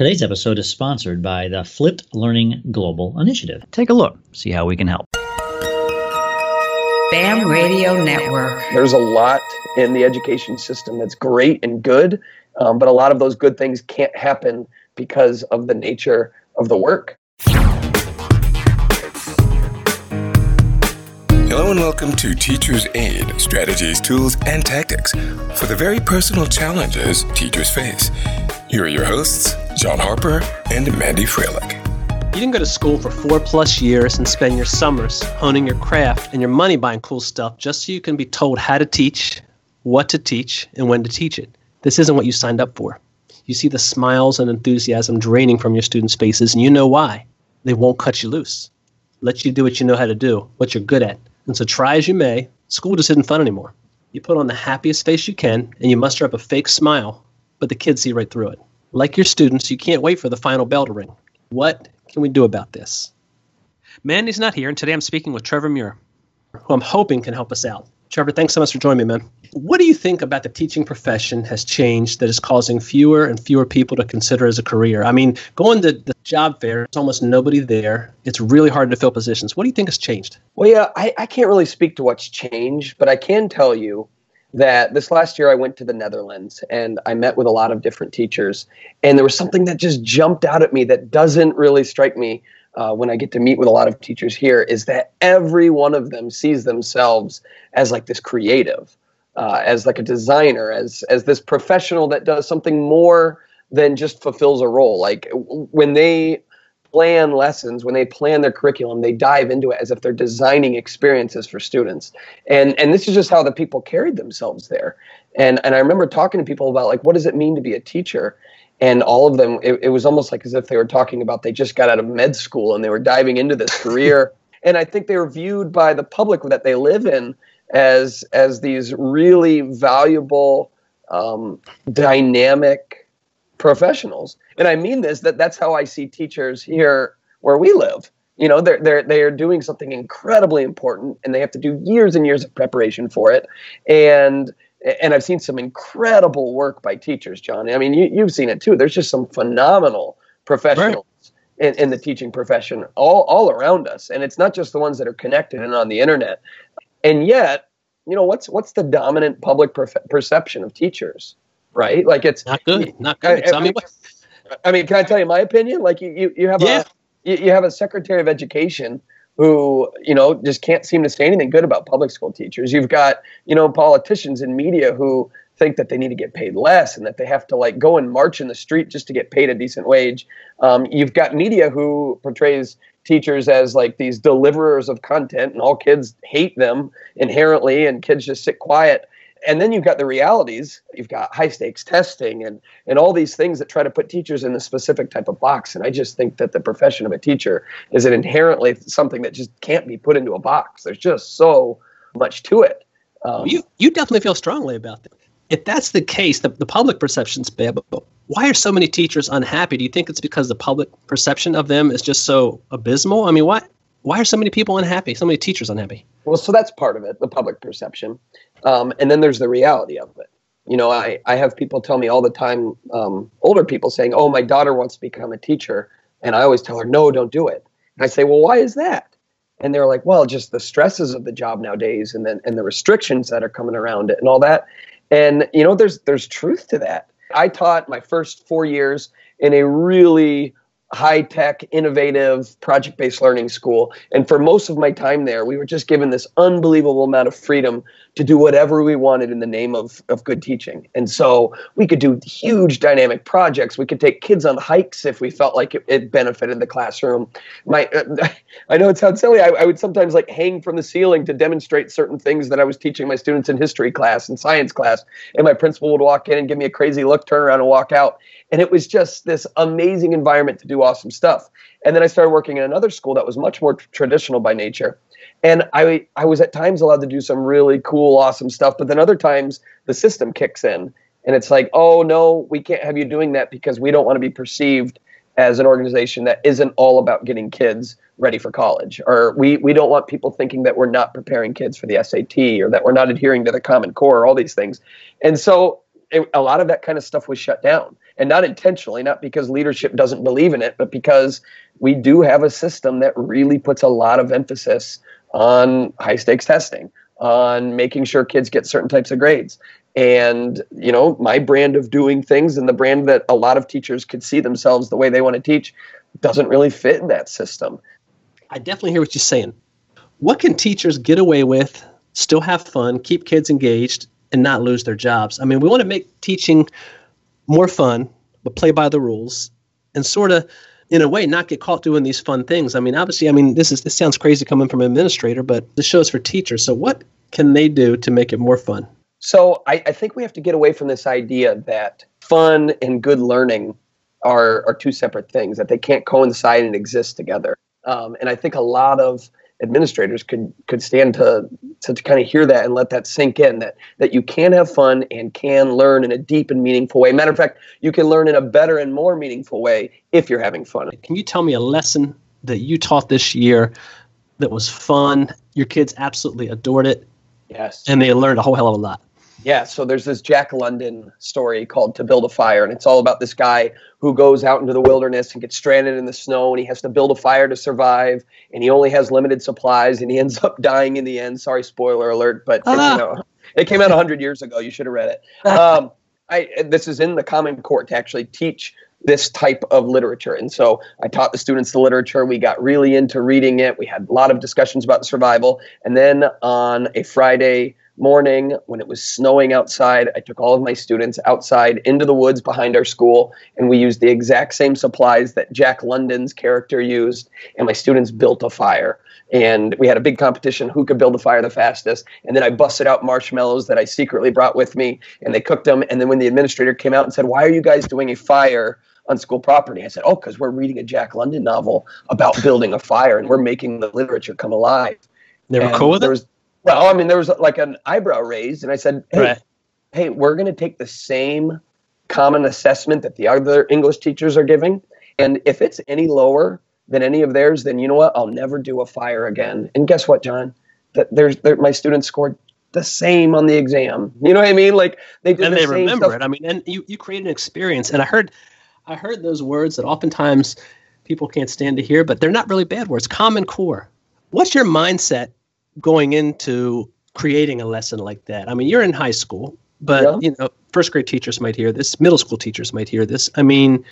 Today's episode is sponsored by the Flipped Learning Global Initiative. Take a look, see how we can help. BAM Radio Network. There's a lot in the education system that's great and good, um, but a lot of those good things can't happen because of the nature of the work. Hello and welcome to Teacher's Aid Strategies, Tools, and Tactics for the very personal challenges teachers face. Here are your hosts, Jon Harper and Mandy Froehlich. You didn't go to school for four plus years and spend your summers honing your craft and your money buying cool stuff just so you can be told how to teach, what to teach, and when to teach it. This isn't what you signed up for. You see the smiles and enthusiasm draining from your students' faces, and you know why. They won't cut you loose. Let you do what you know how to do, what you're good at. And so try as you may, school just isn't fun anymore. You put on the happiest face you can, and you muster up a fake smile, but the kids see right through it. Like your students, you can't wait for the final bell to ring. What can we do about this? Mandy's not here, and today I'm speaking with Trevor Muir, who I'm hoping can help us out. Trevor, thanks so much for joining me, man. What do you think about the teaching profession has changed that is causing fewer and fewer people to consider as a career? I mean, going to the job fair, there's almost nobody there. It's really hard to fill positions. What do you think has changed? Well, yeah, I, I can't really speak to what's changed, but I can tell you that this last year I went to the Netherlands and I met with a lot of different teachers. And there was something that just jumped out at me that doesn't really strike me uh, when I get to meet with a lot of teachers here is that every one of them sees themselves as like this creative, uh, as like a designer, as as this professional that does something more than just fulfills a role. Like when they plan lessons, when they plan their curriculum, they dive into it as if they're designing experiences for students. And and this is just how the people carried themselves there. And and I remember talking to people about like what does it mean to be a teacher? And all of them, it, it was almost like as if they were talking about they just got out of med school and they were diving into this career. and I think they were viewed by the public that they live in as as these really valuable, um, dynamic professionals. And I mean this that that's how I see teachers here where we live. You know, they're they're they are doing something incredibly important, and they have to do years and years of preparation for it. And and I've seen some incredible work by teachers, Jon. I mean, you, you've seen it too. There's just some phenomenal professionals right. in, in the teaching profession all all around us, and it's not just the ones that are connected and on the internet. And yet, you know, what's what's the dominant public perception of teachers? Right? Like it's not good. Not good. I, I, mean, I mean, can I tell you my opinion? Like you, you, you have yeah. a you, you have a secretary of education who you know just can't seem to say anything good about public school teachers. You've got you know politicians and media who think that they need to get paid less and that they have to like go and march in the street just to get paid a decent wage. Um, you've got media who portrays teachers as like these deliverers of content and all kids hate them inherently and kids just sit quiet and then you've got the realities. You've got high stakes testing and and all these things that try to put teachers in a specific type of box. And i just think that the profession of a teacher is an inherently something that just can't be put into a box. There's just so much to it. Um, you you definitely feel strongly about that. If that's the case the, the public perception's bad but, why are so many teachers unhappy? Do you think it's because the public perception of them is just so abysmal? I mean why why are so many people unhappy so many teachers unhappy well so that's part of it the public perception um, and then there's the reality of it. You know, I, I have people tell me all the time, um, older people saying, oh, my daughter wants to become a teacher. And I always tell her, no, don't do it. And I say, well, why is that? And they're like, well, just the stresses of the job nowadays and then and the restrictions that are coming around it and all that. And you know, there's there's truth to that. I taught my first four years in a really high tech, innovative, project based learning school. And for most of my time there, we were just given this unbelievable amount of freedom to do whatever we wanted in the name of, of good teaching. And so we could do huge dynamic projects. We could take kids on hikes if we felt like it, it benefited the classroom. My, uh, I know it sounds silly. I, I would sometimes like hang from the ceiling to demonstrate certain things that I was teaching my students in history class and science class. And my principal would walk in and give me a crazy look, turn around and walk out. And it was just this amazing environment to do awesome stuff. And then I started working in another school that was much more traditional by nature. And I, I was at times allowed to do some really cool, awesome stuff. But then other times the system kicks in and it's like, oh, no, we can't have you doing that because we don't want to be perceived as an organization that isn't all about getting kids ready for college. Or we, we don't want people thinking that we're not preparing kids for the SAT or that we're not adhering to the Common Core, or all these things. And so it, a lot of that kind of stuff was shut down and not intentionally, not because leadership doesn't believe in it, but because we do have a system that really puts a lot of emphasis on high stakes testing, on making sure kids get certain types of grades. And, you know, my brand of doing things and the brand that a lot of teachers could see themselves the way they want to teach doesn't really fit in that system. I definitely hear what you're saying. What can teachers get away with, still have fun, keep kids engaged, and not lose their jobs? I mean, we want to make teaching more fun, but play by the rules, and sort of, in a way, not get caught doing these fun things. I mean, obviously, I mean, this is this sounds crazy coming from an administrator, but the show is for teachers. So, what can they do to make it more fun? So, I, I think we have to get away from this idea that fun and good learning are are two separate things that they can't coincide and exist together. Um, and I think a lot of administrators could could stand to, to to kind of hear that and let that sink in that that you can have fun and can learn in a deep and meaningful way. Matter of fact, you can learn in a better and more meaningful way if you're having fun. Can you tell me a lesson that you taught this year that was fun? Your kids absolutely adored it. Yes. And they learned a whole hell of a lot. Yeah, so there's this Jack London story called To Build a Fire, and it's all about this guy who goes out into the wilderness and gets stranded in the snow, and he has to build a fire to survive, and he only has limited supplies, and he ends up dying in the end. Sorry, spoiler alert, but uh-huh. it, you know, it came out 100 years ago. You should have read it. Um, I, this is in the Common Core to actually teach this type of literature. And so I taught the students the literature. We got really into reading it. We had a lot of discussions about survival. And then on a Friday, morning when it was snowing outside. I took all of my students outside into the woods behind our school, and we used the exact same supplies that Jack London's character used, and my students built a fire. And we had a big competition who could build a fire the fastest. And then I busted out marshmallows that I secretly brought with me, and they cooked them. And then when the administrator came out and said, Why are you guys doing a fire? on school property. I said, "Oh, because we're reading a Jack London novel about building a fire, and we're making the literature come alive." They were and cool with it. Was, well, I mean, there was like an eyebrow raised, and I said, "Hey, right. hey, we're going to take the same common assessment that the other English teachers are giving, and if it's any lower than any of theirs, then you know what? I'll never do a fire again." And guess what, Jon? That there's there, my students scored the same on the exam. You know what I mean? Like they did and the they remember stuff. it. I mean, and you you create an experience, and I heard I heard those words that oftentimes people can't stand to hear, but they're not really bad words. Common core. What's your mindset going into creating a lesson like that? I mean, you're in high school, but yeah. you know, first grade teachers might hear this, middle school teachers might hear this. I mean,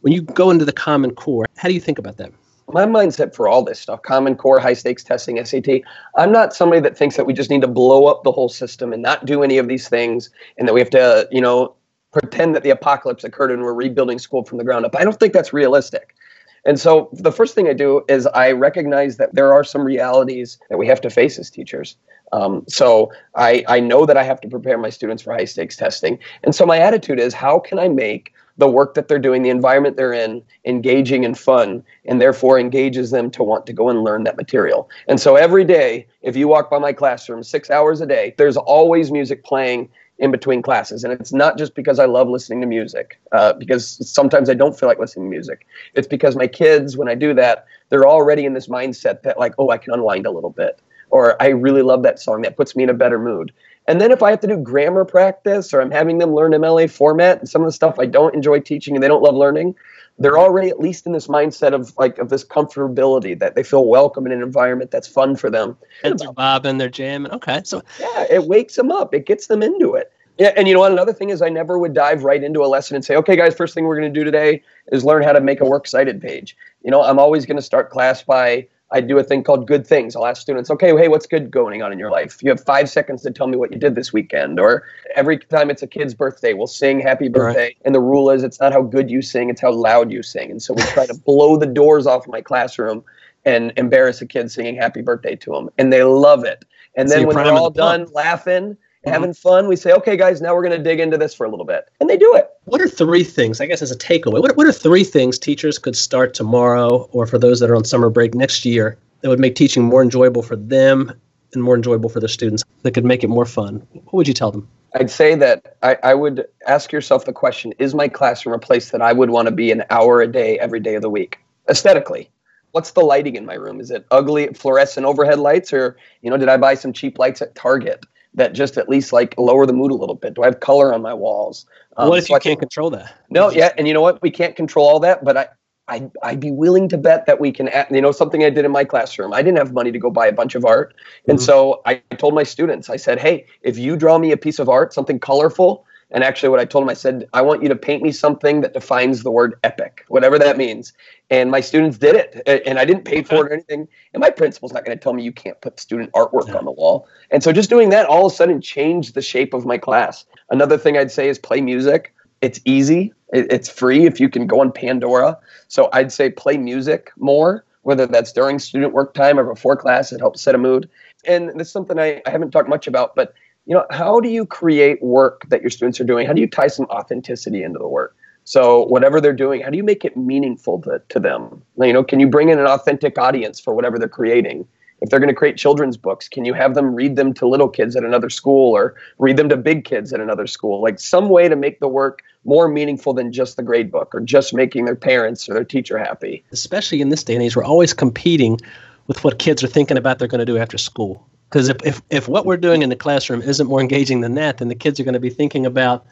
when you go into the Common Core, how do you think about that? My mindset for all this stuff, Common Core, high stakes testing, SAT, I'm not somebody that thinks that we just need to blow up the whole system and not do any of these things and that we have to, you know, pretend that the apocalypse occurred and we're rebuilding school from the ground up. I don't think that's realistic. And so the first thing I do is I recognize that there are some realities that we have to face as teachers. Um, so I, I know that I have to prepare my students for high stakes testing. And so my attitude is how can I make the work that they're doing, the environment they're in, engaging and fun, and therefore engages them to want to go and learn that material. And so every day, if you walk by my classroom six hours a day, there's always music playing in between classes. And it's not just because I love listening to music, uh, because sometimes I don't feel like listening to music. It's because my kids, when I do that, they're already in this mindset that, like, oh, I can unwind a little bit. Or I really love that song. That puts me in a better mood. And then if I have to do grammar practice or I'm having them learn MLA format and some of the stuff I don't enjoy teaching and they don't love learning, they're already at least in this mindset of like of this comfortability that they feel welcome in an environment that's fun for them. And they're bobbing, they're jamming. Okay, so yeah, it wakes them up. It gets them into it. Yeah, and you know what? Another thing is I never would dive right into a lesson and say, "Okay, guys, first thing we're going to do today is learn how to make a works cited page." You know, I'm always going to start class by I do a thing called good things. I'll ask students, okay, hey, what's good going on in your life? You have five seconds to tell me what you did this weekend. Or every time it's a kid's birthday, we'll sing happy birthday. Right. And the rule is it's not how good you sing, it's how loud you sing. And so we try to blow the doors off my classroom and embarrass a kid singing happy birthday to them. And they love it. And so then when they're all done laughing, Mm-hmm. having fun, we say, okay, guys, now we're going to dig into this for a little bit. And they do it. What are three things, I guess, as a takeaway? What, what are three things teachers could start tomorrow or for those that are on summer break next year that would make teaching more enjoyable for them and more enjoyable for their students that could make it more fun? What would you tell them? I'd say that I, I, would ask yourself the question Is my classroom a place that I would want to be an hour a day every day of the week? Aesthetically, what's the lighting in my room? Is it ugly fluorescent overhead lights, or you know, did I buy some cheap lights at Target? That just at least like lower the mood a little bit? Do I have color on my walls? Um, what if you can't control that? No, yeah, and you know what? We can't control all that, but I, I, I'd be willing to bet that we can, you know, something I did in my classroom. I didn't have money to go buy a bunch of art. And mm-hmm. so I told my students, I said, hey, if you draw me a piece of art, something colorful, and actually, what I told him, I said, I want you to paint me something that defines the word epic, whatever that means. And my students did it. And I didn't pay for it or anything. And my principal's not going to tell me you can't put student artwork no. on the wall. And so just doing that all of a sudden changed the shape of my class. Another thing I'd say is play music. It's easy, it's free if you can go on Pandora. So I'd say play music more, whether that's during student work time or before class. It helps set a mood. And this is something I, I haven't talked much about, but you know, how do you create work that your students are doing? How do you tie some authenticity into the work? So whatever they're doing, how do you make it meaningful to, to them? You know, can you bring in an authentic audience for whatever they're creating? If they're going to create children's books, can you have them read them to little kids at another school or read them to big kids at another school? Like some way to make the work more meaningful than just the grade book or just making their parents or their teacher happy. Especially in this day and age, we're always competing with what kids are thinking about they're going to do after school. Because if, if, if what we're doing in the classroom isn't more engaging than that, then the kids are going to be thinking about,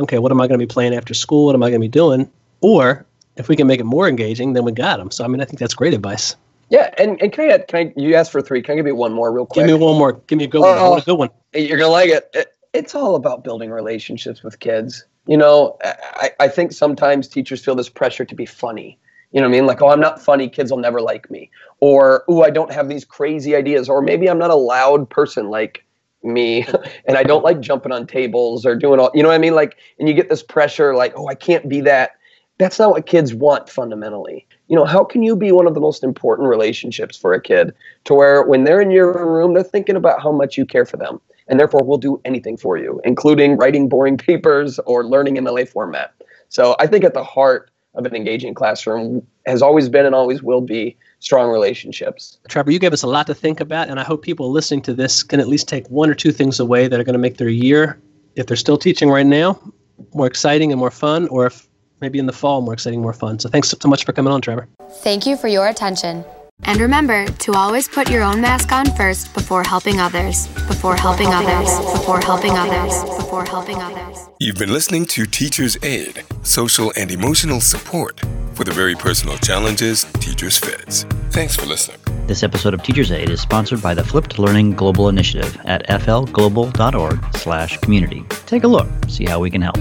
okay, what am I going to be playing after school? What am I going to be doing? Or if we can make it more engaging, then we got them. So, I mean, I think that's great advice. Yeah, and, and can I, can I, you asked for three. Can I give you one more real quick? Give me one more. Give me a good one. I want a oh, good one. You're going to like it. it. It's all about building relationships with kids. You know, I, I think sometimes teachers feel this pressure to be funny you know what I mean? Like, oh, I'm not funny. Kids will never like me. Or, oh, I don't have these crazy ideas. Or maybe I'm not a loud person like me and I don't like jumping on tables or doing all, you know what I mean? Like, and you get this pressure like, oh, I can't be that. That's not what kids want fundamentally. You know, how can you be one of the most important relationships for a kid to where when they're in your room, they're thinking about how much you care for them and therefore will do anything for you, including writing boring papers or learning MLA format. So I think at the heart of an engaging classroom has always been and always will be strong relationships. Trevor, you gave us a lot to think about, and I hope people listening to this can at least take one or two things away that are going to make their year, if they're still teaching right now, more exciting and more fun, or if maybe in the fall, more exciting, more fun. So thanks so much for coming on, Trevor. Thank you for your attention. And remember to always put your own mask on first before helping others, before helping others, before helping others, before helping others. You've been listening to Teacher's Aid, social and emotional support for the very personal challenges teachers face. Thanks for listening. This episode of Teacher's Aid is sponsored by the Flipped Learning Global Initiative at flglobal.org/community. Take a look, see how we can help.